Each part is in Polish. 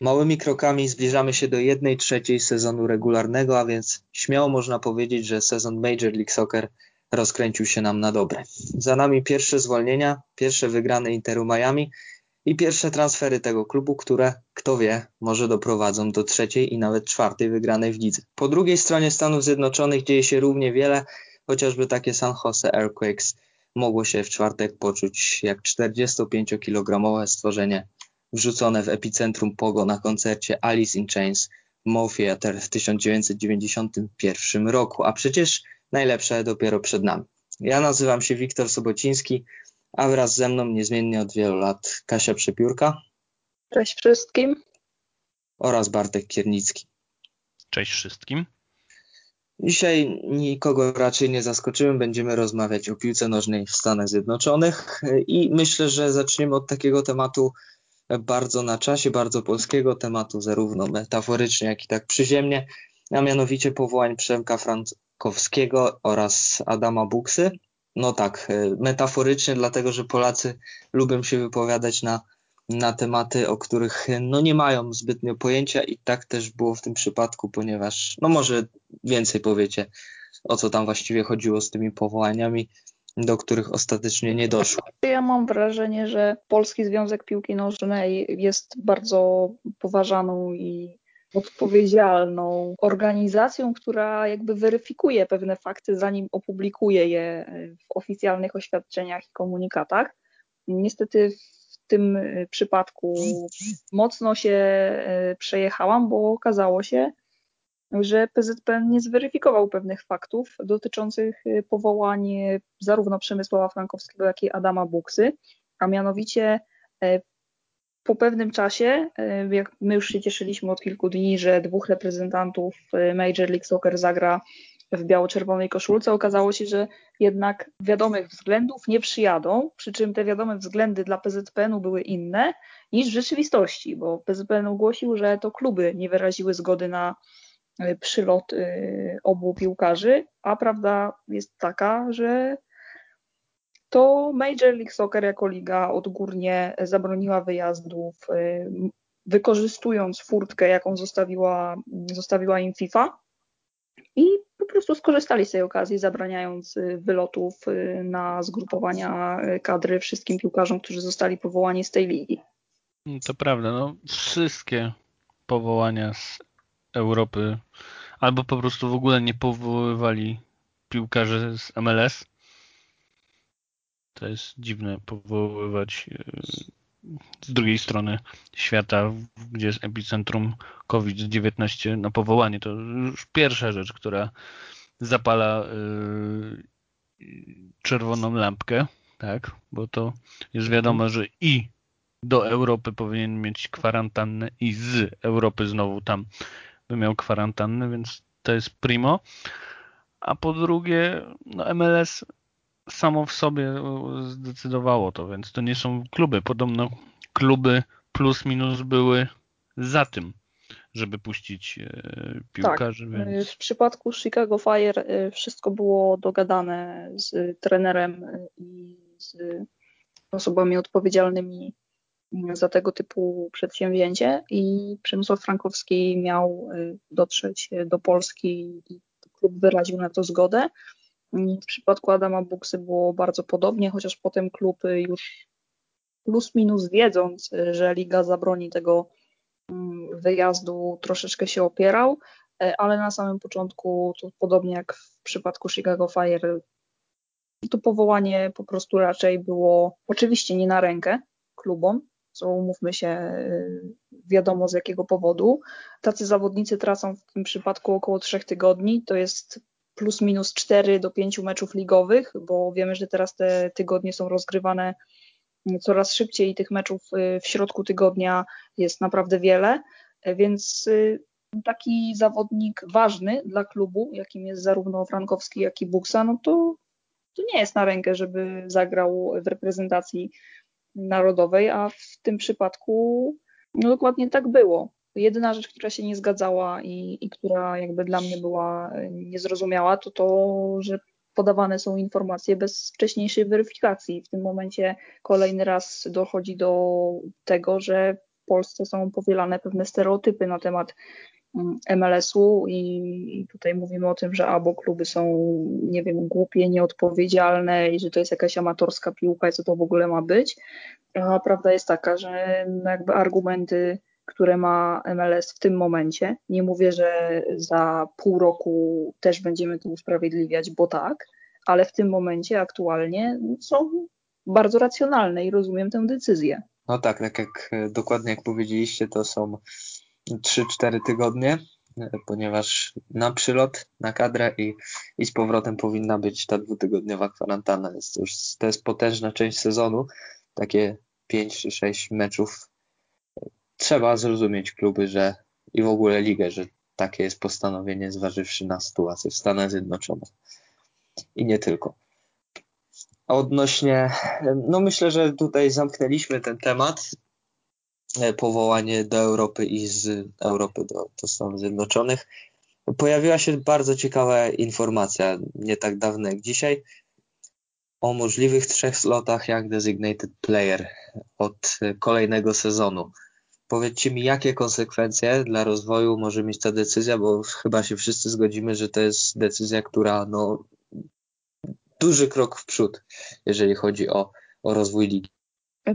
Małymi krokami zbliżamy się do jednej trzeciej sezonu regularnego, a więc śmiało można powiedzieć, że sezon Major League Soccer rozkręcił się nam na dobre. Za nami pierwsze zwolnienia, pierwsze wygrane Interu Miami i pierwsze transfery tego klubu, które, kto wie, może doprowadzą do trzeciej i nawet czwartej wygranej w lidze. Po drugiej stronie Stanów Zjednoczonych dzieje się równie wiele, chociażby takie San Jose Earthquakes mogło się w czwartek poczuć jak 45-kilogramowe stworzenie wrzucone w epicentrum Pogo na koncercie Alice in Chains w Mo Theater w 1991 roku, a przecież najlepsze dopiero przed nami. Ja nazywam się Wiktor Sobociński, a wraz ze mną niezmiennie od wielu lat Kasia Przepiórka. Cześć wszystkim. Oraz Bartek Kiernicki. Cześć wszystkim. Dzisiaj nikogo raczej nie zaskoczymy, będziemy rozmawiać o piłce nożnej w Stanach Zjednoczonych i myślę, że zaczniemy od takiego tematu bardzo na czasie, bardzo polskiego tematu, zarówno metaforycznie, jak i tak przyziemnie, a mianowicie powołań Przemka Frankowskiego oraz Adama Buksy. No tak, e, metaforycznie, dlatego że Polacy lubią się wypowiadać na, na tematy, o których no nie mają zbytnio pojęcia i tak też było w tym przypadku, ponieważ no może więcej powiecie, o co tam właściwie chodziło z tymi powołaniami do których ostatecznie nie doszło. Ja mam wrażenie, że Polski Związek Piłki Nożnej jest bardzo poważaną i odpowiedzialną organizacją, która jakby weryfikuje pewne fakty, zanim opublikuje je w oficjalnych oświadczeniach i komunikatach. Niestety w tym przypadku mocno się e, przejechałam, bo okazało się, że PZPN nie zweryfikował pewnych faktów dotyczących y, powołań y, zarówno Przemysława Frankowskiego, jak i Adama Buksy, a mianowicie y, po pewnym czasie, jak my już się cieszyliśmy od kilku dni, że dwóch reprezentantów Major League Soccer zagra w biało-czerwonej koszulce, okazało się, że jednak wiadomych względów nie przyjadą, przy czym te wiadome względy dla PZPN-u były inne niż w rzeczywistości, bo PZPN ogłosił, że to kluby nie wyraziły zgody na przylot y, obu piłkarzy, a prawda jest taka, że to Major League Soccer jako liga odgórnie zabroniła wyjazdów, y, wykorzystując furtkę, jaką zostawiła, zostawiła im FIFA i po prostu skorzystali z tej okazji, zabraniając wylotów na zgrupowania kadry wszystkim piłkarzom, którzy zostali powołani z tej ligi. To prawda, no wszystkie powołania z Europy albo po prostu w ogóle nie powoływali piłkarzy z MLS. To jest dziwne powoływać e, z drugiej strony świata, gdzie jest epicentrum COVID-19 na powołanie. To już pierwsza rzecz, która zapala e, czerwoną lampkę, tak? Bo to jest wiadomo, że i do Europy powinien mieć kwarantannę i z Europy znowu tam by miał kwarantannę, więc to jest primo. A po drugie, no MLS samo w sobie zdecydowało to, więc to nie są kluby. Podobno kluby plus minus były za tym, żeby puścić e, piłkarzy. Tak. Więc... W przypadku Chicago Fire e, wszystko było dogadane z trenerem e, i z osobami odpowiedzialnymi za tego typu przedsięwzięcie i Przemysław Frankowski miał y, dotrzeć do Polski i klub wyraził na to zgodę. W przypadku Adama Buksy było bardzo podobnie, chociaż potem klub już plus minus wiedząc, że liga zabroni tego mm, wyjazdu, troszeczkę się opierał, ale na samym początku, to podobnie jak w przypadku Chicago Fire, to powołanie po prostu raczej było oczywiście nie na rękę klubom, co umówmy się, y, wiadomo z jakiego powodu. Tacy zawodnicy tracą w tym przypadku około trzech tygodni, to jest plus minus 4 do 5 meczów ligowych, bo wiemy, że teraz te tygodnie są rozgrywane coraz szybciej i tych meczów y, w środku tygodnia jest naprawdę wiele, więc y, taki zawodnik ważny dla klubu, jakim jest zarówno Frankowski, jak i Buksa, no to, to nie jest na rękę, żeby zagrał w reprezentacji narodowej, a w tym przypadku no dokładnie tak było. Jedyna rzecz, która się nie zgadzała i, i która jakby dla mnie była niezrozumiała, to to, że podawane są informacje bez wcześniejszej weryfikacji. W tym momencie kolejny raz dochodzi do tego, że Polsce są powielane pewne stereotypy na temat MLS-u i tutaj mówimy o tym, że albo kluby są, nie wiem, głupie, nieodpowiedzialne i że to jest jakaś amatorska piłka i co to w ogóle ma być. A prawda jest taka, że jakby argumenty, które ma MLS w tym momencie, nie mówię, że za pół roku też będziemy to usprawiedliwiać, bo tak, ale w tym momencie aktualnie są bardzo racjonalne i rozumiem tę decyzję. No tak, tak jak dokładnie jak powiedzieliście, to są 3-4 tygodnie, ponieważ na przylot, na kadrę i, i z powrotem powinna być ta dwutygodniowa kwarantanna. Jest to, już, to jest potężna część sezonu, takie 5 czy 6 meczów. Trzeba zrozumieć kluby, że i w ogóle ligę, że takie jest postanowienie, zważywszy na sytuację w Stanach Zjednoczonych. I nie tylko. Odnośnie, no myślę, że tutaj zamknęliśmy ten temat. E, powołanie do Europy i z Europy do, do Stanów Zjednoczonych. Pojawiła się bardzo ciekawa informacja nie tak dawno jak dzisiaj o możliwych trzech slotach jak designated player od kolejnego sezonu. Powiedzcie mi, jakie konsekwencje dla rozwoju może mieć ta decyzja, bo chyba się wszyscy zgodzimy, że to jest decyzja, która no, duży krok w przód, jeżeli chodzi o, o rozwój ligi.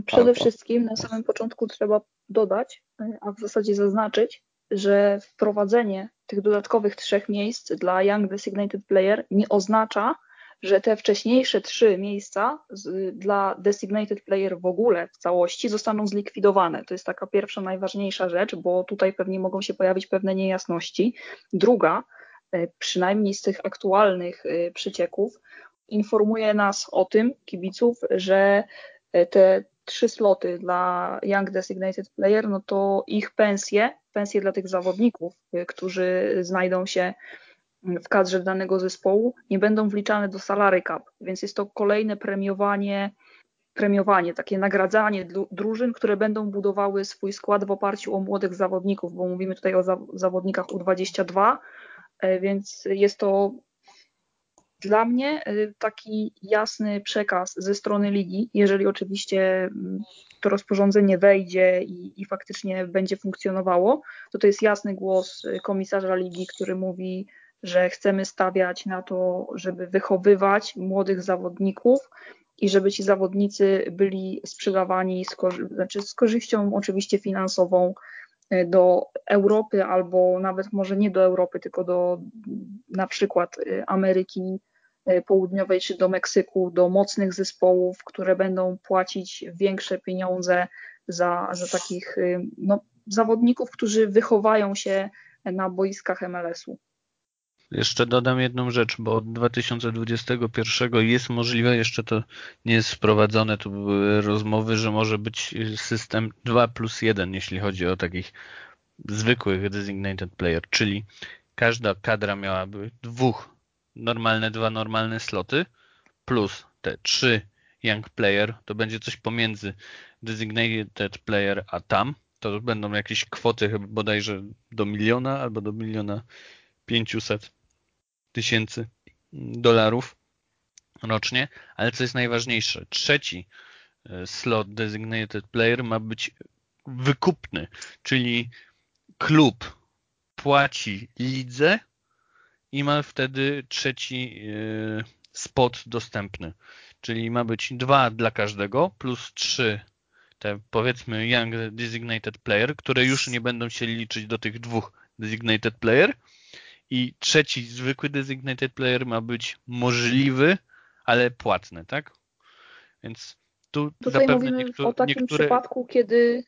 Przede wszystkim na samym początku trzeba dodać, a w zasadzie zaznaczyć, że wprowadzenie tych dodatkowych trzech miejsc dla Young Designated Player nie oznacza, że te wcześniejsze trzy miejsca z, dla Designated Player w ogóle w całości zostaną zlikwidowane. To jest taka pierwsza, najważniejsza rzecz, bo tutaj pewnie mogą się pojawić pewne niejasności. Druga, e, przynajmniej z tych aktualnych e, przycieków, informuje nas o tym, kibiców, że e, te trzy sloty dla Young Designated Player, no to ich pensje, pensje dla tych zawodników, y, którzy znajdą się w kadrze danego zespołu, nie będą wliczane do salary cap, więc jest to kolejne premiowanie, premiowanie, takie nagradzanie drużyn, które będą budowały swój skład w oparciu o młodych zawodników, bo mówimy tutaj o zawodnikach U22, e, więc jest to dla mnie y, taki jasny przekaz ze strony ligi, jeżeli oczywiście mm, to rozporządzenie wejdzie i, i, faktycznie będzie funkcjonowało, to to jest jasny głos y, komisarza ligi, który mówi, że chcemy stawiać na to, żeby wychowywać młodych zawodników i żeby ci zawodnicy byli sprzedawani z, znaczy z korzyścią oczywiście finansową y, do Europy albo nawet może nie do Europy, tylko do na przykład Ameryki Południowej czy do Meksyku, do mocnych zespołów, które będą płacić większe pieniądze za, za takich e, no, zawodników, którzy wychowają się na boiskach MLS-u. Jeszcze dodam jedną rzecz, bo od 2021 jest możliwe, jeszcze to nie jest wprowadzone, tu były rozmowy, że może być system 2 plus 1, jeśli chodzi o takich zwykłych designated player, czyli każda kadra miałaby dwóch normalne dwa normalne sloty plus te trzy young player, to będzie coś pomiędzy designated player a tam. To będą jakieś kwoty chyba bodajże do miliona albo do miliona pięciuset tysięcy dolarów rocznie, ale co jest najważniejsze, trzeci e, slot designated player ma być wykupny, czyli klub płaci lidze i ma wtedy trzeci e, spot dostępny. Czyli ma być dwa dla każdego plus trzy te powiedzmy Young Designated Player, które już nie będą się liczyć do tych dwóch Designated Player. I trzeci zwykły Designated Player ma być możliwy, ale płatny, tak? Więc tu Tutaj mówimy niektóre, o takim niektóre... przypadku, kiedy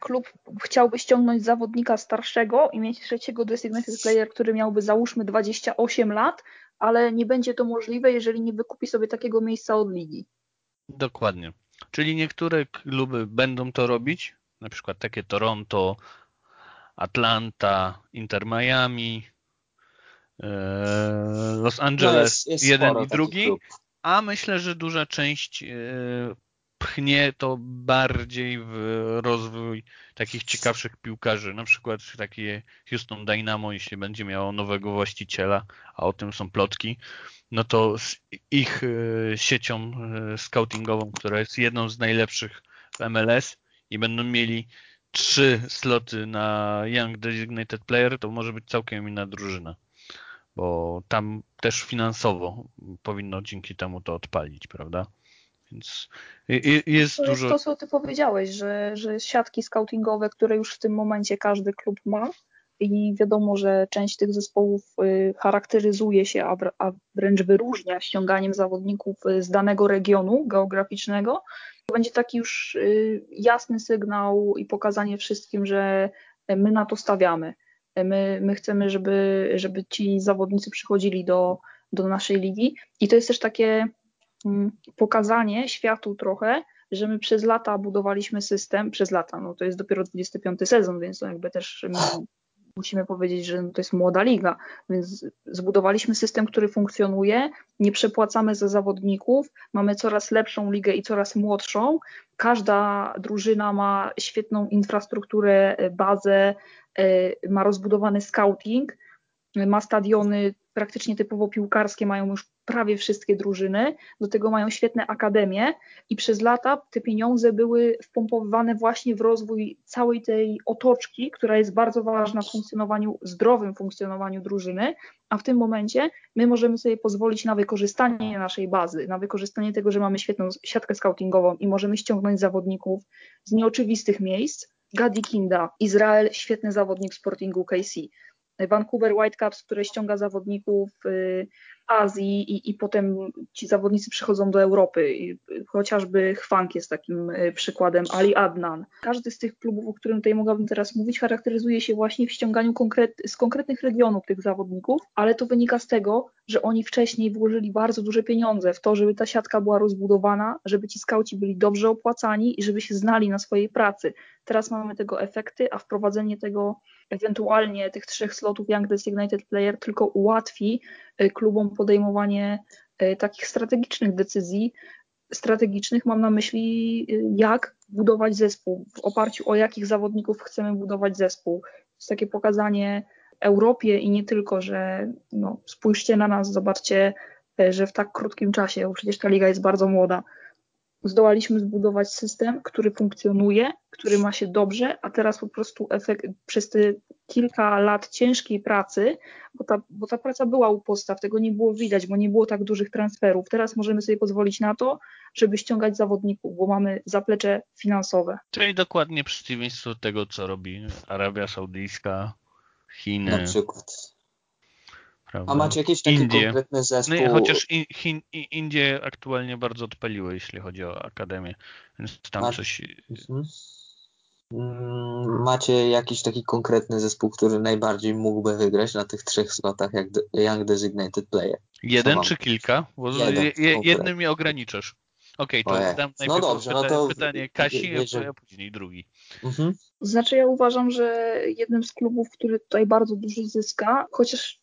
klub chciałby ściągnąć zawodnika starszego i mieć trzeciego designated player, który miałby załóżmy 28 lat, ale nie będzie to możliwe, jeżeli nie wykupi sobie takiego miejsca od ligi. Dokładnie. Czyli niektóre kluby będą to robić, na przykład takie Toronto, Atlanta, Inter Miami, e, Los Angeles, no jest, jest jeden i drugi, a myślę, że duża część e, pchnie to bardziej w rozwój takich ciekawszych piłkarzy, na przykład takie Houston Dynamo, jeśli będzie miało nowego właściciela, a o tym są plotki, no to z ich e, siecią e, scoutingową, która jest jedną z najlepszych w MLS i będą mieli trzy sloty na Young Designated Player, to może być całkiem inna drużyna. Bo tam też finansowo powinno dzięki temu to odpalić, prawda? Więc jest to dużo. Jest to, co ty powiedziałeś, że, że siatki scoutingowe, które już w tym momencie każdy klub ma, i wiadomo, że część tych zespołów y, charakteryzuje się, a wręcz wyróżnia ściąganiem zawodników y, z danego regionu geograficznego. To będzie taki już y, jasny sygnał i pokazanie wszystkim, że my na to stawiamy. My, my chcemy, żeby, żeby ci zawodnicy przychodzili do, do naszej ligi. I to jest też takie pokazanie światu trochę, że my przez lata budowaliśmy system, przez lata, no to jest dopiero 25 sezon, więc to jakby też musimy powiedzieć, że to jest młoda liga, więc zbudowaliśmy system, który funkcjonuje, nie przepłacamy za zawodników, mamy coraz lepszą ligę i coraz młodszą. Każda drużyna ma świetną infrastrukturę, bazę, e, ma rozbudowany scouting, ma stadiony praktycznie typowo piłkarskie, mają już prawie wszystkie drużyny, do tego mają świetne akademie i przez lata te pieniądze były wpompowywane właśnie w rozwój całej tej otoczki, która jest bardzo ważna w funkcjonowaniu, zdrowym funkcjonowaniu drużyny, a w tym momencie my możemy sobie pozwolić na wykorzystanie naszej bazy, na wykorzystanie tego, że mamy świetną siatkę scoutingową i możemy ściągnąć zawodników z nieoczywistych miejsc. Gadi Kinda, Izrael, świetny zawodnik Sportingu KC. Vancouver Whitecaps, które ściąga zawodników y, Azji i, i potem ci zawodnicy przychodzą do Europy. I chociażby Chwank jest takim y, przykładem, Ali Adnan. Każdy z tych klubów, o którym tutaj mogłabym teraz mówić, charakteryzuje się właśnie w ściąganiu konkret, z konkretnych regionów tych zawodników, ale to wynika z tego, że oni wcześniej włożyli bardzo duże pieniądze w to, żeby ta siatka była rozbudowana, żeby ci skauci byli dobrze opłacani i żeby się znali na swojej pracy. Teraz mamy tego efekty, a wprowadzenie tego ewentualnie tych trzech slotów Young Designated Player tylko ułatwi y, klubom podejmowanie y, takich strategicznych decyzji. Strategicznych mam na myśli, y, jak budować zespół, w oparciu o jakich zawodników chcemy budować zespół. To jest takie pokazanie Europie i nie tylko, że no, spójrzcie na nas, zobaczcie, że w tak krótkim czasie, bo przecież ta liga jest bardzo młoda, zdołaliśmy zbudować system, który funkcjonuje, który ma się dobrze, a teraz po prostu efekt, przez te kilka lat ciężkiej pracy, bo ta, bo ta praca była u podstaw, tego nie było widać, bo nie było tak dużych transferów. Teraz możemy sobie pozwolić na to, żeby ściągać zawodników, bo mamy zaplecze finansowe. Czyli dokładnie przeciwieństwo tego, co robi Arabia Saudyjska, Chiny. Na przykład. Prawda? A macie jakieś takie Indie. konkretne zespół? No, chociaż in, Chin, Indie aktualnie bardzo odpaliły, jeśli chodzi o akademię, więc tam A... coś... Mhm. Mm, macie jakiś taki konkretny zespół, który najbardziej mógłby wygrać na tych trzech slotach jak Young Designated Player? Jeden czy kilka? Bo Jeden, je, jednym mnie ograniczasz. Okej, okay, to Ojej. zdam najpierw no dobrze, pytanie, no to pytanie Kasi, a później drugi. Mhm. Znaczy ja uważam, że jednym z klubów, który tutaj bardzo dużo zyska, chociaż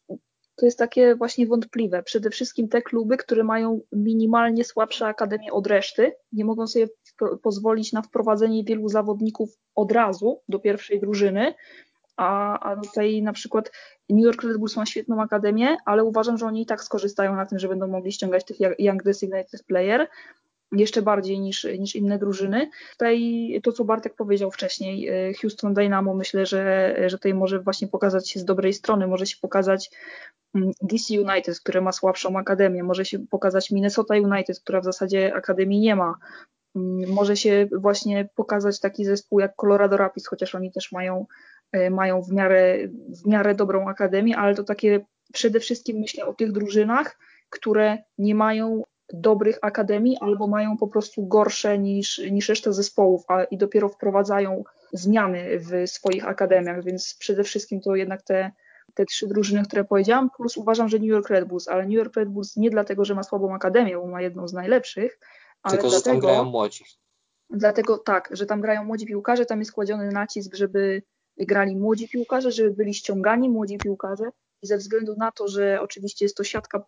to jest takie właśnie wątpliwe. Przede wszystkim te kluby, które mają minimalnie słabsze akademie od reszty, nie mogą sobie pozwolić na wprowadzenie wielu zawodników od razu do pierwszej drużyny, a, a tutaj na przykład New York Red Bulls ma świetną akademię, ale uważam, że oni i tak skorzystają na tym, że będą mogli ściągać tych Young Designated Player jeszcze bardziej niż, niż inne drużyny. Tutaj to, co Bartek powiedział wcześniej, y, Houston Dynamo myślę, że, że tutaj może właśnie pokazać się z dobrej strony, może się pokazać mm, DC United, które ma słabszą akademię, może się pokazać Minnesota United, która w zasadzie akademii nie ma. Mm, może się właśnie pokazać taki zespół jak Colorado Rapids, chociaż oni też mają, y, mają w, miarę, w miarę dobrą akademię, ale to takie przede wszystkim myślę o tych drużynach, które nie mają dobrych akademii albo mają po prostu gorsze niż, niż reszta zespołów a, i dopiero wprowadzają zmiany w swoich akademiach, więc przede wszystkim to jednak te, te trzy drużyny, które powiedziałam, plus uważam, że New York Red Bulls, ale New York Red Bulls nie dlatego, że ma słabą akademię, bo ma jedną z najlepszych, ale Tylko, dlatego, że tam grają młodzi. Dlatego tak, że tam grają młodzi piłkarze, tam jest kładziony nacisk, żeby grali młodzi piłkarze, żeby byli ściągani młodzi piłkarze, i ze względu na to, że oczywiście jest to siatka,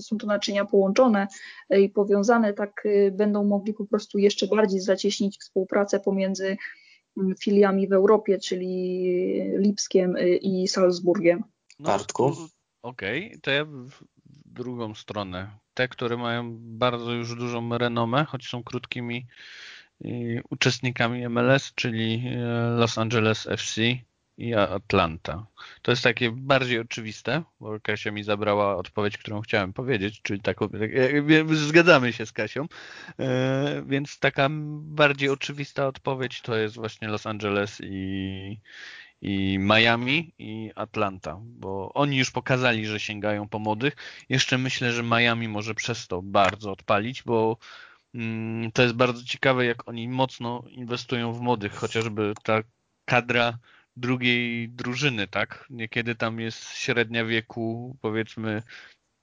są to naczynia połączone i powiązane, tak y, będą mogli po prostu jeszcze bardziej zacieśnić współpracę pomiędzy mm, filiami w Europie, czyli Lipskiem y, i Salzburgiem. No, Bartku? Okej, okay. to ja w drugą stronę. Te, które mają bardzo już dużą renomę, choć są krótkimi uczestnikami MLS, czyli Los Angeles FC i Atlanta. To jest takie bardziej oczywiste, bo Kasia mi zabrała odpowiedź, którą chciałem powiedzieć, czyli taką, zgadzamy się z Kasią, więc taka bardziej oczywista odpowiedź to jest właśnie Los Angeles i, i Miami i Atlanta, bo oni już pokazali, że sięgają po młodych. Jeszcze myślę, że Miami może przez to bardzo odpalić, bo mm, to jest bardzo ciekawe, jak oni mocno inwestują w młodych, chociażby ta kadra drugiej drużyny, tak? Niekiedy tam jest średnia wieku powiedzmy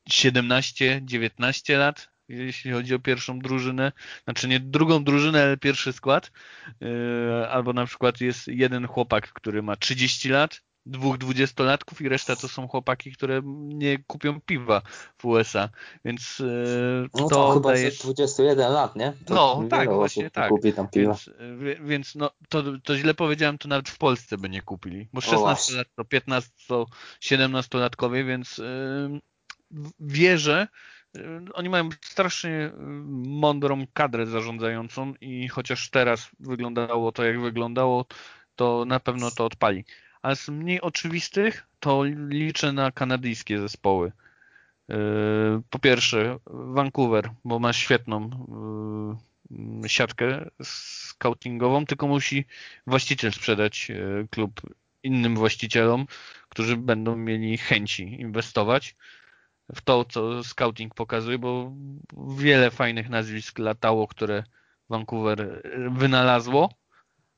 17-19 lat, jeśli chodzi o pierwszą drużynę, znaczy nie drugą drużynę, ale pierwszy skład, yy, albo na przykład jest jeden chłopak, który ma 30 lat, dwóch dwudziestolatków i reszta to są chłopaki, które nie kupią piwa w USA, więc yy, no to chyba daje... 21 lat, nie? To no tak, właśnie tak. Kupi tam piwa. Więc, yy, więc no, to, to źle powiedziałem, to nawet w Polsce by nie kupili, bo 16 lat to 15 to 17-latkowie, więc yy, wierzę, oni mają strasznie mądrą kadrę zarządzającą i chociaż teraz wyglądało to jak wyglądało, to na pewno to odpali. A z mniej oczywistych to liczę na kanadyjskie zespoły. Po pierwsze Vancouver, bo ma świetną siatkę scoutingową, tylko musi właściciel sprzedać klub innym właścicielom, którzy będą mieli chęci inwestować w to, co scouting pokazuje, bo wiele fajnych nazwisk latało, które Vancouver wynalazło,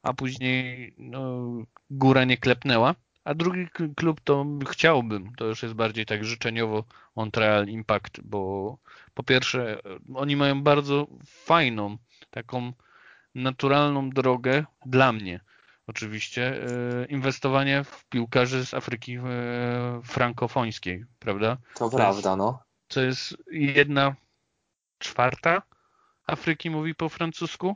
a później no, góra nie klepnęła. A drugi klub to chciałbym, to już jest bardziej tak życzeniowo Montreal Impact, bo po pierwsze oni mają bardzo fajną, taką naturalną drogę dla mnie oczywiście, e, inwestowanie w piłkarzy z Afryki e, frankofońskiej, prawda? To, to prawda, jest, no. To jest jedna czwarta Afryki mówi po francusku.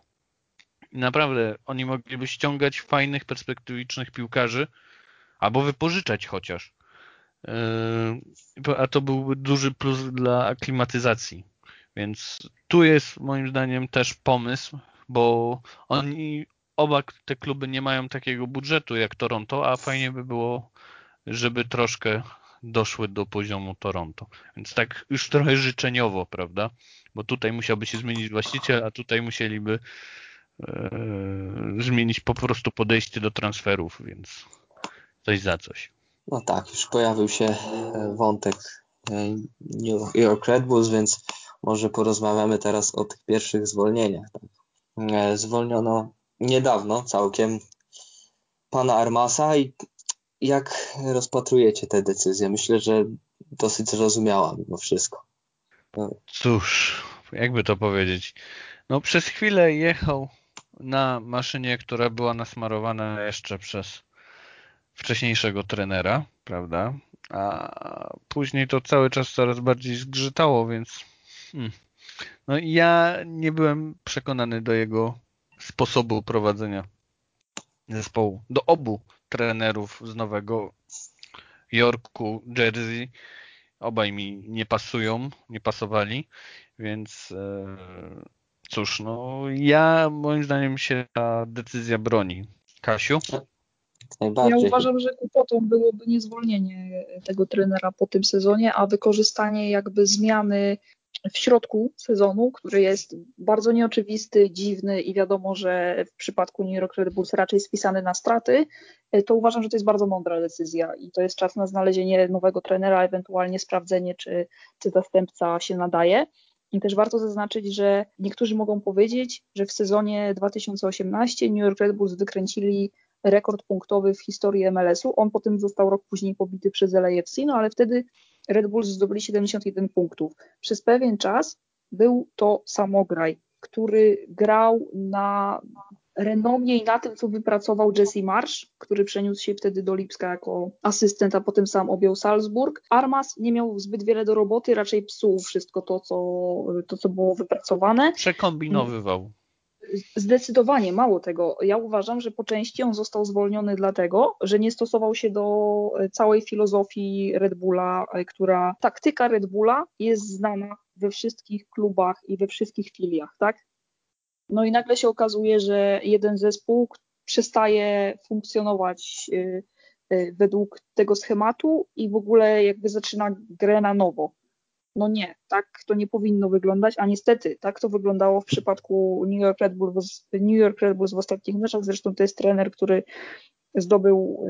I naprawdę oni mogliby ściągać fajnych, perspektywicznych piłkarzy albo wypożyczać chociaż. E, a to byłby duży plus dla aklimatyzacji. Więc tu jest moim zdaniem też pomysł, bo oni oba te kluby nie mają takiego budżetu jak Toronto, a fajnie by było, żeby troszkę doszły do poziomu Toronto. Więc tak już trochę życzeniowo, prawda? Bo tutaj musiałby się zmienić właściciel, a tutaj musieliby zmienić po prostu podejście do transferów, więc coś za coś. No tak, już pojawił się e, wątek e, New York Red Bulls, więc może porozmawiamy teraz o tych pierwszych zwolnieniach. Tak. E, zwolniono niedawno całkiem pana Armasa i jak rozpatrujecie tę decyzję? Myślę, że dosyć zrozumiała mimo wszystko. No. Cóż, jakby to powiedzieć. No przez chwilę jechał na maszynie, która była nasmarowana jeszcze przez wcześniejszego trenera, prawda? A później to cały czas coraz bardziej zgrzytało, więc hmm. no ja nie byłem przekonany do jego sposobu prowadzenia zespołu. Do obu trenerów z Nowego Jorku, Jersey. Obaj mi nie pasują, nie pasowali, więc e, cóż, no ja moim zdaniem się ta decyzja broni. Kasiu? Ja uważam, że kłopotą byłoby nie zwolnienie tego trenera po tym sezonie, a wykorzystanie jakby zmiany w środku sezonu, który jest bardzo nieoczywisty, dziwny i wiadomo, że w przypadku New York Red Bulls raczej spisany na straty, e, to uważam, że to jest bardzo mądra decyzja i to jest czas na znalezienie nowego trenera, ewentualnie sprawdzenie, czy, czy zastępca się nadaje. I też warto zaznaczyć, że niektórzy mogą powiedzieć, że w sezonie 2018 New York Red Bulls wykręcili rekord punktowy w historii MLS-u. On potem został rok później pobity przez LAFC, no ale wtedy Red Bulls zdobyli 71 punktów. Przez pewien czas był to samograj, który grał na renomie i na tym, co wypracował Jesse Marsh, który przeniósł się wtedy do Lipska jako asystent, a potem sam objął Salzburg. Armas nie miał zbyt wiele do roboty, raczej psuł wszystko to, co, to, co było wypracowane. Przekombinowywał. Zdecydowanie, mało tego. Ja uważam, że po części on został zwolniony dlatego, że nie stosował się do całej filozofii Red Bulla, która taktyka Red Bulla jest znana we wszystkich klubach i we wszystkich filiach, tak? No i nagle się okazuje, że jeden zespół przestaje funkcjonować y, y, według tego schematu i w ogóle jakby zaczyna grę na nowo. No nie, tak to nie powinno wyglądać, a niestety tak to wyglądało w przypadku New York Red Bulls, New York Red Bulls w ostatnich meczach. Zresztą to jest trener, który zdobył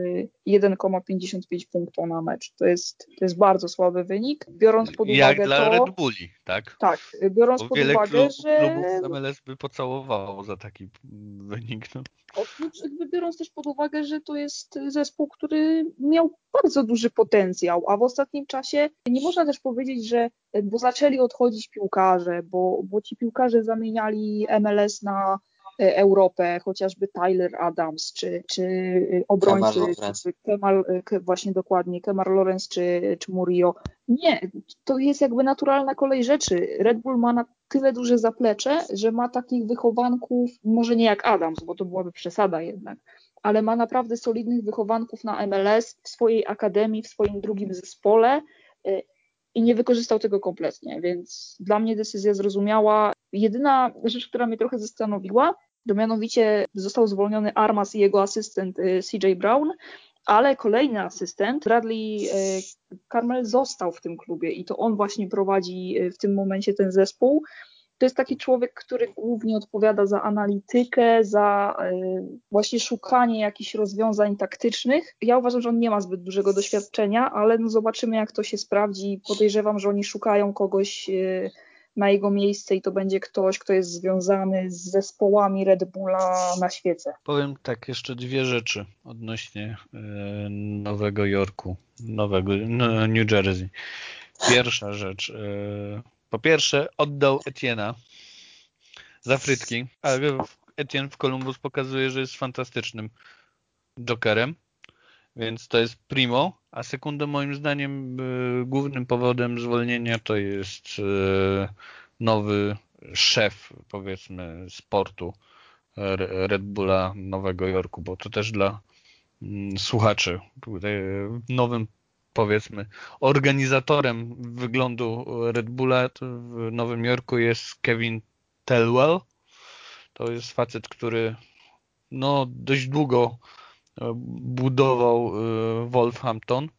1,55 y, punktu na mecz. To jest, to jest bardzo słaby wynik. Biorąc pod uwagę Jak dla to, Red Bulli, tak? Tak, biorąc Bo pod wiele uwagę, klub, że... klubów MLS by pocałowało za taki wynik. No. Oprócz, jakby biorąc też pod uwagę, że to jest zespół, który miał bardzo duży potencjał, a w ostatnim czasie nie można też powiedzieć, że bo zaczęli odchodzić piłkarze, bo, bo ci piłkarze zamieniali MLS na Europę, chociażby Tyler Adams, czy, czy e, obrońcy, czy Kemal, e, właśnie dokładnie, Kemar Lorenz, czy, czy Murillo. Nie, to jest jakby naturalna kolej rzeczy. Red Bull ma na tyle duże zaplecze, że ma takich wychowanków, może nie jak Adams, bo to byłaby przesada jednak, ale ma naprawdę solidnych wychowanków na MLS w swojej akademii, w swoim drugim zespole i nie wykorzystał tego kompletnie, więc dla mnie decyzja zrozumiała. Jedyna rzecz, która mnie trochę zastanowiła, to mianowicie został zwolniony Armas i jego asystent y, CJ Brown, ale kolejny asystent, Bradley y, Carmel, został w tym klubie i to on właśnie prowadzi y, w tym momencie ten zespół. To jest taki człowiek, który głównie odpowiada za analitykę, za właśnie szukanie jakichś rozwiązań taktycznych. Ja uważam, że on nie ma zbyt dużego doświadczenia, ale no zobaczymy, jak to się sprawdzi. Podejrzewam, że oni szukają kogoś na jego miejsce i to będzie ktoś, kto jest związany z zespołami Red Bulla na świecie. Powiem tak, jeszcze dwie rzeczy odnośnie e, Nowego Jorku, Nowego no, New Jersey. Pierwsza rzecz. Po pierwsze, oddał Etiena za frytki, ale Etienne w Columbus pokazuje, że jest fantastycznym jokerem. Więc to jest primo, a sekundę moim zdaniem y, głównym powodem zwolnienia to jest y, nowy szef powiedzmy sportu Red Bulla Nowego Jorku, bo to też dla mm, słuchaczy nowym powiedzmy organizatorem wyglądu Red Bulla w Nowym Jorku jest Kevin Telwell. To jest facet, który no dość długo budował y, Wolfhampton y,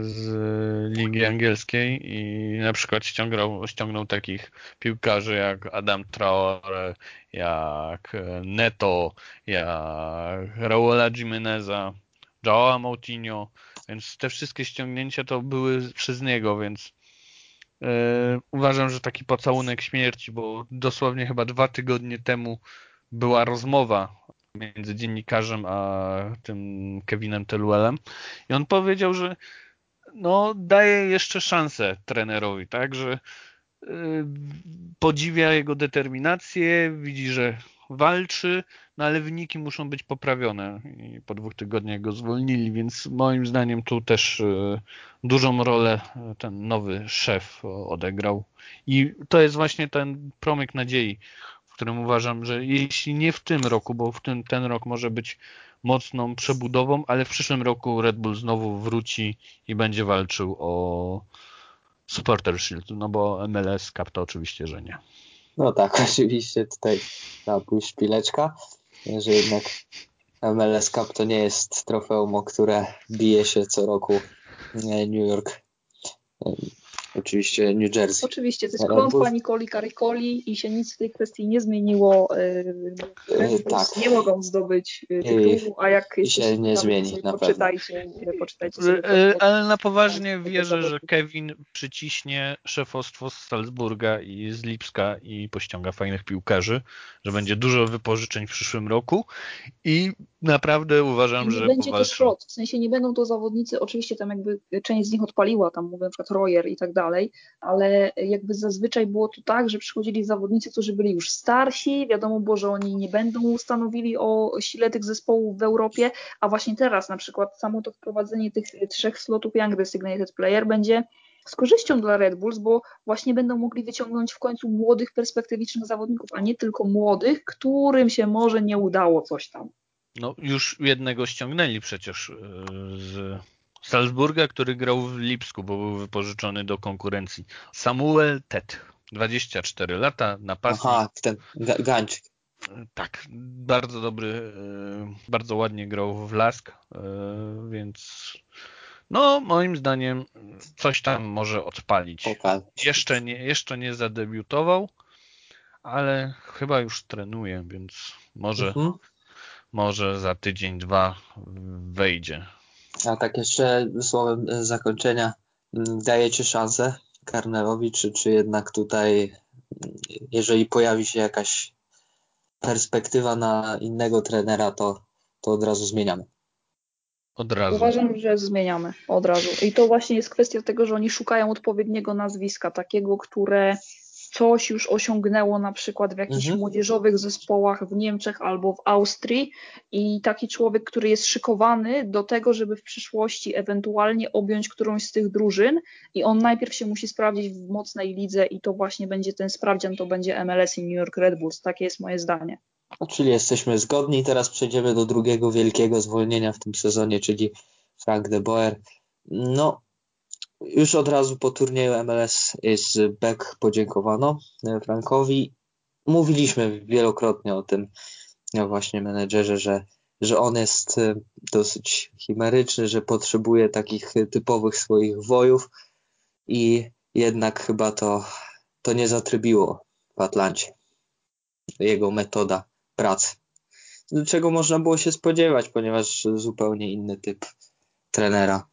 z ligi angielskiej i na przykład ściągnął, ściągnął takich piłkarzy jak Adam Traore, jak Neto, jak Raula Jimeneza, Joao Moutinho, więc te wszystkie ściągnięcia to były przez niego, więc yy, uważam, że taki pocałunek śmierci, bo dosłownie chyba dwa tygodnie temu była rozmowa między dziennikarzem a tym Kevinem Teluelem i on powiedział, że no daje jeszcze szansę trenerowi, tak, że y, podziwia jego determinację, widzi, że walczy, no ale wyniki muszą być poprawione i po dwóch tygodniach go zwolnili, więc moim zdaniem tu też y, dużą rolę ten nowy szef odegrał i to jest właśnie ten promyk nadziei, którym uważam, że jeśli nie w tym roku, bo w tym, ten rok może być mocną przebudową, ale w przyszłym roku Red Bull znowu wróci i będzie walczył o Supporter Shield, no bo MLS Cup to oczywiście, że nie. No tak, oczywiście tutaj ta szpileczka, że jednak MLS Cup to nie jest trofeum, o które bije się co roku New York Oczywiście New Jersey. Oczywiście, to jest klątwa Nicoli Caricoli i się nic w tej kwestii nie zmieniło. Yy, tak. Nie mogą zdobyć tytułu, a jak się nie zmieni, na poczytajcie, pewno. poczytajcie sobie. Ale na poważnie wierzę, że Kevin przyciśnie szefostwo z Salzburga i z Lipska i pościąga fajnych piłkarzy, że będzie dużo wypożyczeń w przyszłym roku i naprawdę uważam, nie że będzie powalczy. też flot, w sensie nie będą to zawodnicy, oczywiście tam jakby część z nich odpaliła, tam mówię na przykład Royer i tak dalej, ale jakby zazwyczaj było to tak, że przychodzili zawodnicy, którzy byli już starsi, wiadomo było, że oni nie będą stanowili o sile tych zespołów w Europie, a właśnie teraz na przykład samo to wprowadzenie tych trzech slotów Young Designated Player będzie z korzyścią dla Red Bulls, bo właśnie będą mogli wyciągnąć w końcu młodych, perspektywicznych zawodników, a nie tylko młodych, którym się może nie udało coś tam. No już jednego ściągnęli przecież e, z Salzburga, który grał w Lipsku, bo był wypożyczony do konkurencji. Samuel Tet. 24 lata, napastnik. Aha, ten gańczyk. Tak, bardzo dobry, bardzo ładnie grał w Lask, więc no moim zdaniem coś tam może odpalić. Jeszcze nie, jeszcze nie zadebiutował, ale chyba już trenuje, więc może, mhm. Może za tydzień, dwa wejdzie. A tak jeszcze słowem zakończenia, dajecie szansę Karnelowi, czy, czy jednak tutaj, jeżeli pojawi się jakaś perspektywa na innego trenera, to, to od razu zmieniamy. Od razu. Uważam, że zmieniamy od razu. I to właśnie jest kwestia tego, że oni szukają odpowiedniego nazwiska, takiego, które coś już osiągnęło na przykład w jakichś mhm. młodzieżowych zespołach w Niemczech albo w Austrii i taki człowiek, który jest szykowany do tego, żeby w przyszłości ewentualnie objąć którąś z tych drużyn i on najpierw się musi sprawdzić w mocnej lidze i to właśnie będzie ten sprawdzian, to będzie MLS i New York Red Bulls. Takie jest moje zdanie. No, czyli jesteśmy zgodni. Teraz przejdziemy do drugiego wielkiego zwolnienia w tym sezonie, czyli Frank de Boer. No, już od razu po turnieju MLS z Beck podziękowano e, Frankowi. Mówiliśmy wielokrotnie o tym no właśnie menedżerze, że, że on jest e, dosyć chimeryczny, że potrzebuje takich typowych swoich wojów i jednak chyba to, to nie zatrybiło w Atlancie. Jego metoda pracy. Czego można było się spodziewać, ponieważ zupełnie inny typ trenera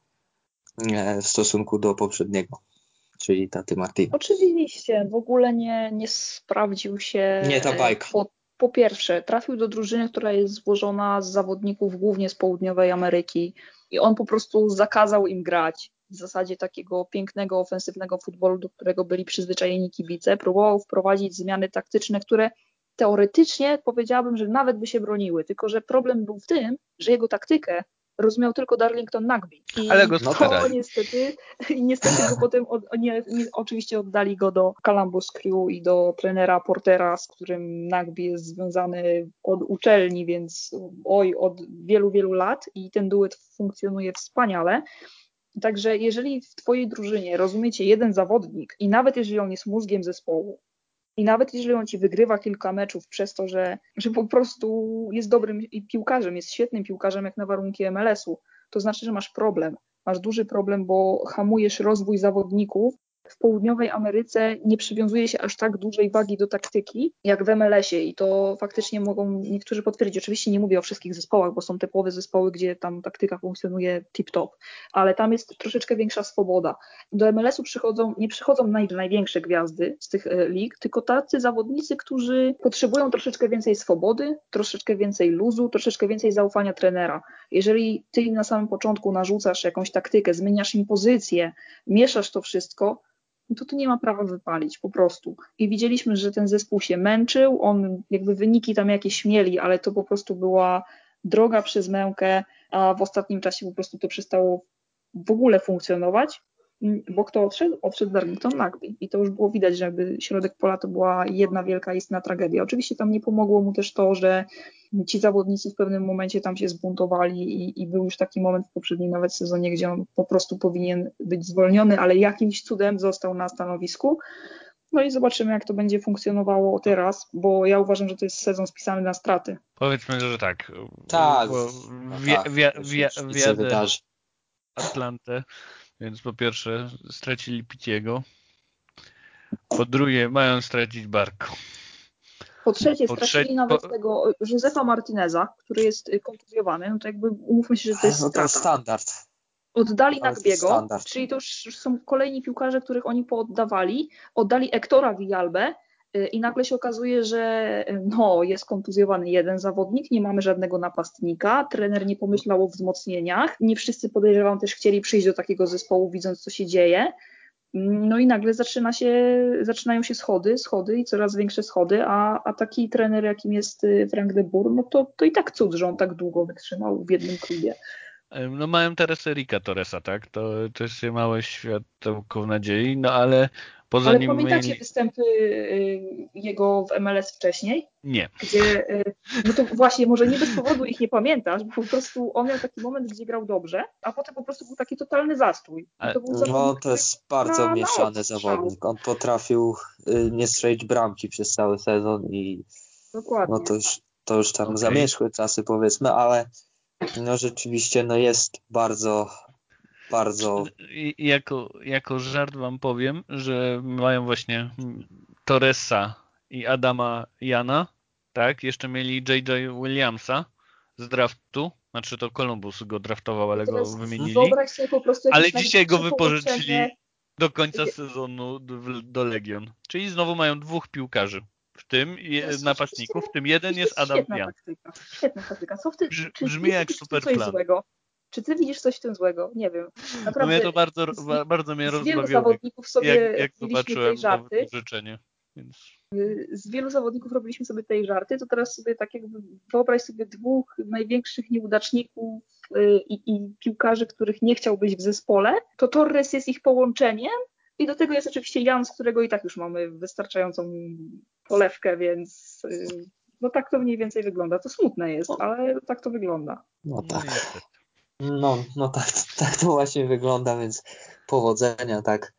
w stosunku do poprzedniego, czyli Taty Martina. Oczywiście, w ogóle nie, nie sprawdził się. Nie ta bajka. Po, po pierwsze, trafił do drużyny, która jest złożona z zawodników głównie z południowej Ameryki i on po prostu zakazał im grać w zasadzie takiego pięknego, ofensywnego futbolu, do którego byli przyzwyczajeni kibice. Próbował wprowadzić zmiany taktyczne, które teoretycznie powiedziałabym, że nawet by się broniły, tylko że problem był w tym, że jego taktykę rozumiał tylko Darlington Nagby. I Ale go to niestety, i niestety go potem od, nie, nie, oczywiście oddali go do Columbus Crew i do trenera Portera, z którym Nagby jest związany od uczelni, więc oj, od wielu, wielu lat i ten duet funkcjonuje wspaniale. Także jeżeli w Twojej drużynie rozumiecie jeden zawodnik i nawet jeżeli on jest mózgiem zespołu, i nawet jeżeli on ci wygrywa kilka meczów przez to, że, że po prostu jest dobrym piłkarzem, jest świetnym piłkarzem jak na warunki MLS-u, to znaczy, że masz problem. Masz duży problem, bo hamujesz rozwój zawodników, w południowej Ameryce nie przywiązuje się aż tak dużej wagi do taktyki jak w MLS-ie i to faktycznie mogą niektórzy potwierdzić. Oczywiście nie mówię o wszystkich zespołach, bo są typowe zespoły, gdzie tam taktyka funkcjonuje tip-top, ale tam jest troszeczkę większa swoboda. Do MLS-u przychodzą, nie przychodzą naj, największe gwiazdy z tych e, lig, tylko tacy zawodnicy, którzy potrzebują troszeczkę więcej swobody, troszeczkę więcej luzu, troszeczkę więcej zaufania trenera. Jeżeli ty na samym początku narzucasz jakąś taktykę, zmieniasz im pozycję, mieszasz to wszystko, to tu nie ma prawa wypalić po prostu. I widzieliśmy, że ten zespół się męczył, on jakby wyniki tam jakieś mieli, ale to po prostu była droga przez mękę, a w ostatnim czasie po prostu to przestało w ogóle funkcjonować. Mm, bo kto odszedł? Odszedł Darlington Nagby i to już było widać, że jakby środek pola to była jedna wielka istna tragedia. Oczywiście tam nie pomogło mu też to, że ci zawodnicy w pewnym momencie tam się zbuntowali i, i był już taki moment w poprzednim nawet sezonie, gdzie on po prostu powinien być zwolniony, ale jakimś cudem został na stanowisku. No i zobaczymy, jak to będzie funkcjonowało teraz, bo ja uważam, że to jest sezon spisany na straty. Powiedzmy, że tak. Tak. Wie, tak, wie, wie, wie, Atlantę więc po pierwsze stracili Piciego. Po drugie mają stracić Barko. Po trzecie po stracili trze nawet po... tego Józefa Martineza, który jest kontuzjowany. No to jakby umówmy się, że to jest no to jest standard. Oddali Nagbiego, czyli to już są kolejni piłkarze, których oni pooddawali. Oddali Ektora Villalbe, Y, i nagle się okazuje, że y, no, jest kontuzjowany jeden zawodnik, nie mamy żadnego napastnika, trener nie pomyślał o wzmocnieniach, nie wszyscy podejrzewam też chcieli przyjść do takiego zespołu, widząc co się dzieje. No i nagle zaczyna się, zaczynają się schody, schody i coraz większe schody, a, a taki trener, jakim jest y, Frank de Boer, no to, to i tak cud, że on tak długo wytrzymał w jednym klubie. No mają teraz Erika Torresa, tak? To, to jest małe światełko nadziei, no ale Poza Ale nim pamiętacie występy y, jego w MLS wcześniej? Nie. Gdzie, y, no to właśnie, może nie bez powodu ich nie pamiętasz, bo po prostu on miał taki moment, gdzie grał dobrze, a potem po prostu był taki totalny zastój. Ale- To był No zawodnik, to jest bardzo na- na mieszany odstrzał. zawodnik. On potrafił y, nie strzelić bramki przez cały sezon i Dokładnie. no to już, to już tam Okej. zamierzchłe czasy powiedzmy, ale no rzeczywiście no jest bardzo, bardzo Jako, jako żart wam powiem, że mają właśnie Torresa i Adama Jana, tak? Jeszcze mieli JJ Williamsa z draftu, znaczy to Columbus go draftował, ale go wymienili. Wyobraź sobie po prostu Ale dzisiaj go wypożyczyli połączenie- do końca sezonu do, Legion. Czyli znowu mają dwóch piłkarzy, w tym jest napastników, w tym jeden jest Adam świetna Jan. taktyka. Świetna taktyka. Co w Brz- czy brzmi ty jak super plan. złego? Czy ty widzisz coś w tym złego? Nie wiem. No Naprawdę, mnie to bardzo, z- ba- bardzo mnie z wielu zawodników sobie jak, jak robiliśmy zobaczyłem tej żarty. życzenie. Więc z wielu zawodników robiliśmy sobie tej żarty, to teraz sobie tak jakby wyobraź sobie dwóch największych nieudaczników y, i, i piłkarzy, których nie chciałbyś w zespole, to Torres jest ich połączeniem i do tego jest oczywiście Jan, z którego i tak już mamy wystarczającą polewkę, więc y, no tak to mniej więcej wygląda. To smutne jest, ale tak to wygląda. no no tak. No, no tak, tak to właśnie wygląda, więc powodzenia tak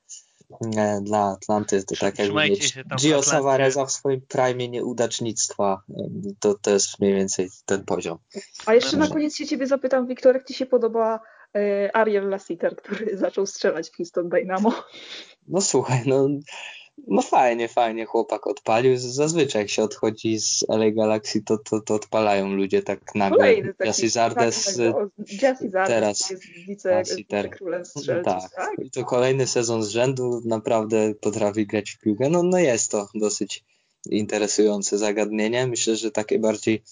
e, dla Atlanty. To tak jakby Trzymajcie mieć Gio. Savareza w swoim prime nieudacznictwa. em, To, to jest mniej więcej ten poziom. A jeszcze na koniec się ciebie zapytam, Wiktor, jak ci się podoba y, Ariel Lassiter, który zaczął strzelać w Houston Dynamo? No słuchaj, no, no fajnie, fajnie chłopak odpalił. Zazwyczaj jak się odchodzi z LA Galaxy, to, to, to odpalają ludzie tak nagle. Taki Jesse Zardes, teraz jest wicekrólem No strzelców, tak. tak? I to kolejny sezon z rzędu naprawdę potrafi grać w piłkę. No, no jest to dosyć interesujące zagadnienie. Myślę, że takie bardziej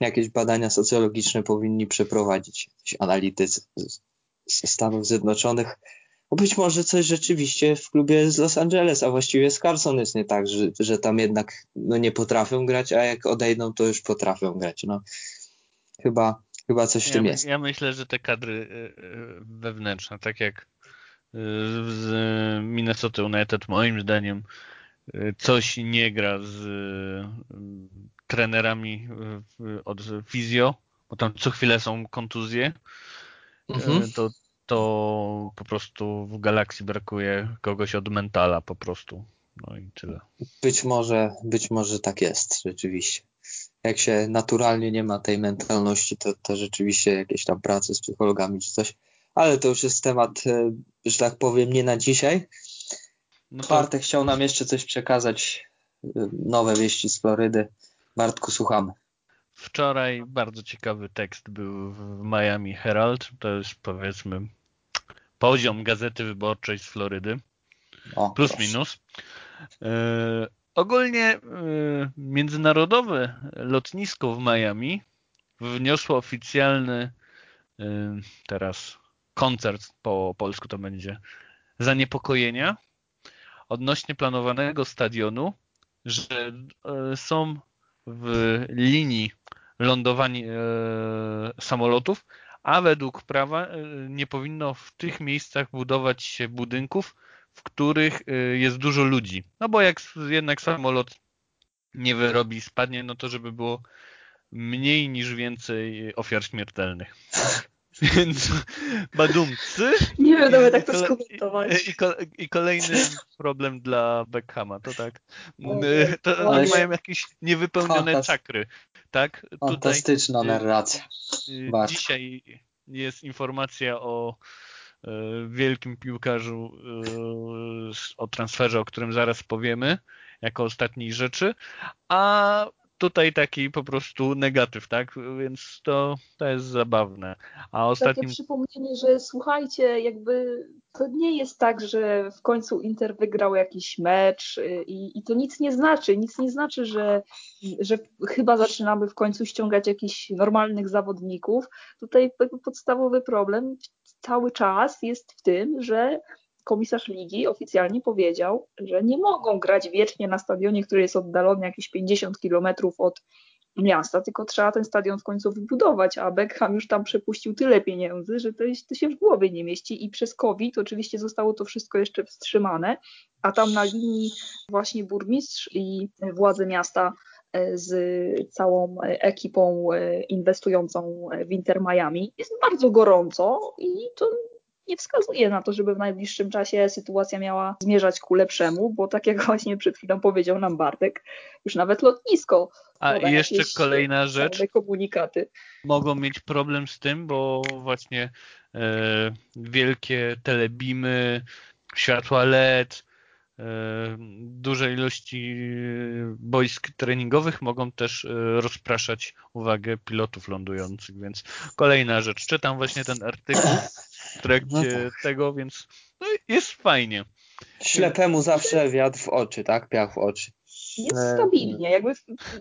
jakieś badania socjologiczne powinni przeprowadzić analitycy Stanów Zjednoczonych. Bo być może coś rzeczywiście w klubie z Los Angeles, a właściwie z Carson jest nie tak, że, że tam jednak no, nie potrafią grać, a jak odejdą, to już potrafią grać. No, chyba, chyba coś w Ja, tym my- jest. ja myślę, że te kadry y, y, wewnętrzne, tak jak y, z Minnesota United, moim zdaniem, coś nie gra z trenerami od fizjo, bo tam co chwilę są kontuzje, Mhm. to, to po prostu w Galaxii brakuje kogoś od mentala po prostu. No i tyle. Być może, być może tak jest, rzeczywiście. Jak się naturalnie nie ma tej mentalności, to, to rzeczywiście jakieś tam prace z psychologami czy coś. Ale to już jest temat, e, że tak powiem, nie na dzisiaj. No to Bartek chciał nam jeszcze coś przekazać, e, nowe wieści z Florydy. Bartku, słuchamy. Wczoraj bardzo ciekawy tekst był w Miami Herald. To jest powiedzmy poziom gazety wyborczej z Florydy. O, Plus proszę. minus. E, ogólnie e, międzynarodowe lotnisko w Miami wniosło oficjalny e, teraz koncert po polsku to będzie zaniepokojenia odnośnie planowanego stadionu, że są w linii lądowań e, samolotów, a według prawa e, nie powinno w tych miejscach budować się budynków, w których e, jest dużo ludzi. No bo jak jednak samolot nie wyrobi, spadnie, no to żeby było mniej niż więcej ofiar śmiertelnych. Więc badumcy Nie wiem nawet jak to skomentować. i, I kolejny problem dla Beckhama, to tak. Ojej. To Ale oni się- mają jakieś niewypełnione czakry, tak? Tutaj Fantastyczna y, narracja. y, Bardzo. dzisiaj jest informacja o y, wielkim piłkarzu, s- o transferze, o którym zaraz powiemy, jako ostatniej rzeczy, a tutaj taki po prostu negatyw, tak? Więc to, to jest zabawne. A Takie ostatnim przypomnienie, że słuchajcie, jakby to nie jest tak, że w końcu Inter wygrał jakiś mecz y, i, i to nic nie znaczy. Nic nie znaczy, że, że chyba zaczynamy w końcu ściągać jakichś normalnych zawodników. Tutaj podstawowy problem cały czas jest w tym, że komisarz ligi oficjalnie powiedział, że nie mogą grać wiecznie na stadionie, który jest oddalony jakieś 50 kilometrów od miasta, tylko trzeba ten stadion w końcu wybudować, a Beckham już tam przepuścił tyle pieniędzy, że to, to się w głowie nie mieści. I przez COVID oczywiście zostało to wszystko jeszcze wstrzymane, a tam na linii właśnie burmistrz i władze miasta e, z całą ekipą e, inwestującą w Inter Miami. Jest bardzo gorąco i to nie wskazuje na to, żeby w najbliższym czasie sytuacja miała zmierzać ku lepszemu, bo tak jak właśnie przed chwilą powiedział nam Bartek, już nawet lotnisko. A jeszcze kolejna rzecz. Komunikaty. Mogą mieć problem z tym, bo właśnie e, wielkie telebimy, światła LED, e, duże ilości boisk treningowych mogą też e, rozpraszać uwagę pilotów lądujących, więc kolejna rzecz. Czytam właśnie ten artykuł w trakcie no tak. tego, więc no jest fajnie. Ślepemu zawsze wiatr w oczy, tak? Piach w oczy. Jest e, stabilnie, jakby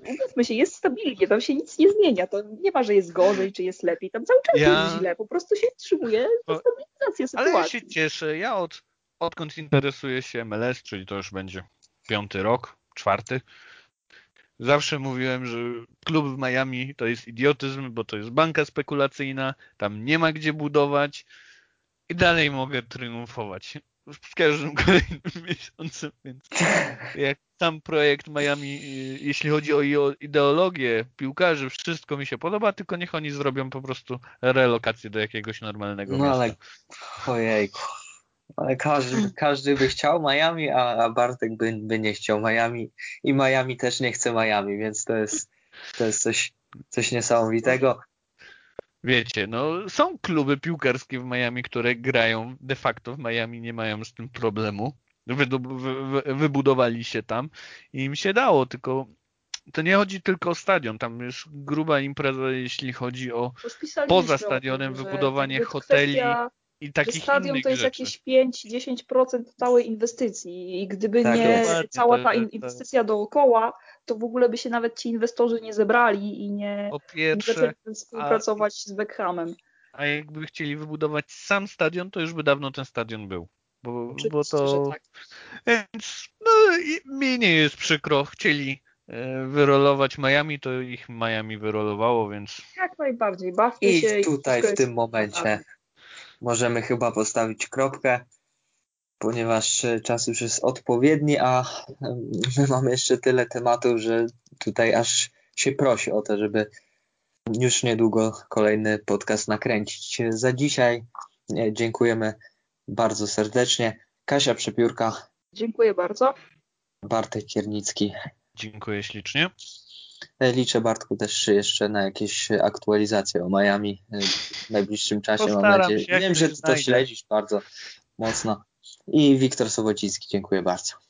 umówmy się, jest stabilnie, tam się nic nie zmienia, to nie ma, że jest gorzej, czy jest lepiej, tam cały czas ja... jest źle, po prostu się utrzymuje stabilizację sytuacji. Ale ja się cieszę, ja od, odkąd interesuję się MLS, czyli to już będzie piąty rok, czwarty, Zawsze mówiłem, że klub w Miami to jest idiotyzm, bo to jest banka spekulacyjna, tam nie ma gdzie budować i dalej mogę triumfować z każdym kolejnym miesiącem, więc jak sam projekt Miami, y, jeśli chodzi o ideologię piłkarzy, wszystko mi się podoba, tylko niech oni zrobią po prostu relokację do jakiegoś normalnego no, miasta. Ale, ojejku. Ale każdy, każdy by chciał Miami, a, a Bartek by, by nie chciał Miami i Miami też nie chce Miami, więc to jest, to jest coś, coś niesamowitego. Wiecie, no są kluby piłkarskie w Miami, które grają de facto w Miami, nie mają z tym problemu. Wy, wy, wybudowali się tam i im się dało, tylko to nie chodzi tylko o stadion, tam jest gruba impreza, jeśli chodzi o poza stadionem, wybudowanie hoteli. Kwestia i takich stadion to jest rzeczy. jakieś 5-10% całej inwestycji i gdyby tak, nie cała ta inwestycja dookoła, to w ogóle by się nawet ci inwestorzy nie zebrali i nie, pierwsze, nie zaczęli współpracować a, z Beckhamem. A jakby chcieli wybudować sam stadion, to już by dawno ten stadion był. Bo, bo to. Tak. Więc no, mi nie jest przykro. Chcieli e, wyrolować Miami, to ich Miami wyrolowało, więc. Jak najbardziej. Bawcie I się. I tutaj w tym momencie możemy chyba postawić kropkę, ponieważ czas już jest odpowiedni, a my mamy jeszcze tyle tematów, że tutaj aż się prosi o to, żeby już niedługo kolejny podcast nakręcić. Za dzisiaj dziękujemy bardzo serdecznie. Kasia Przepiórka. Dziękuję bardzo. Bartek Kiernicki. Dziękuję ślicznie. Liczę Bartku też jeszcze na jakieś aktualizacje o Miami w najbliższym czasie. Postaram mam nadzieję. Wiem, że ty to śledzisz bardzo mocno. I Wiktor Sobociński, dziękuję bardzo.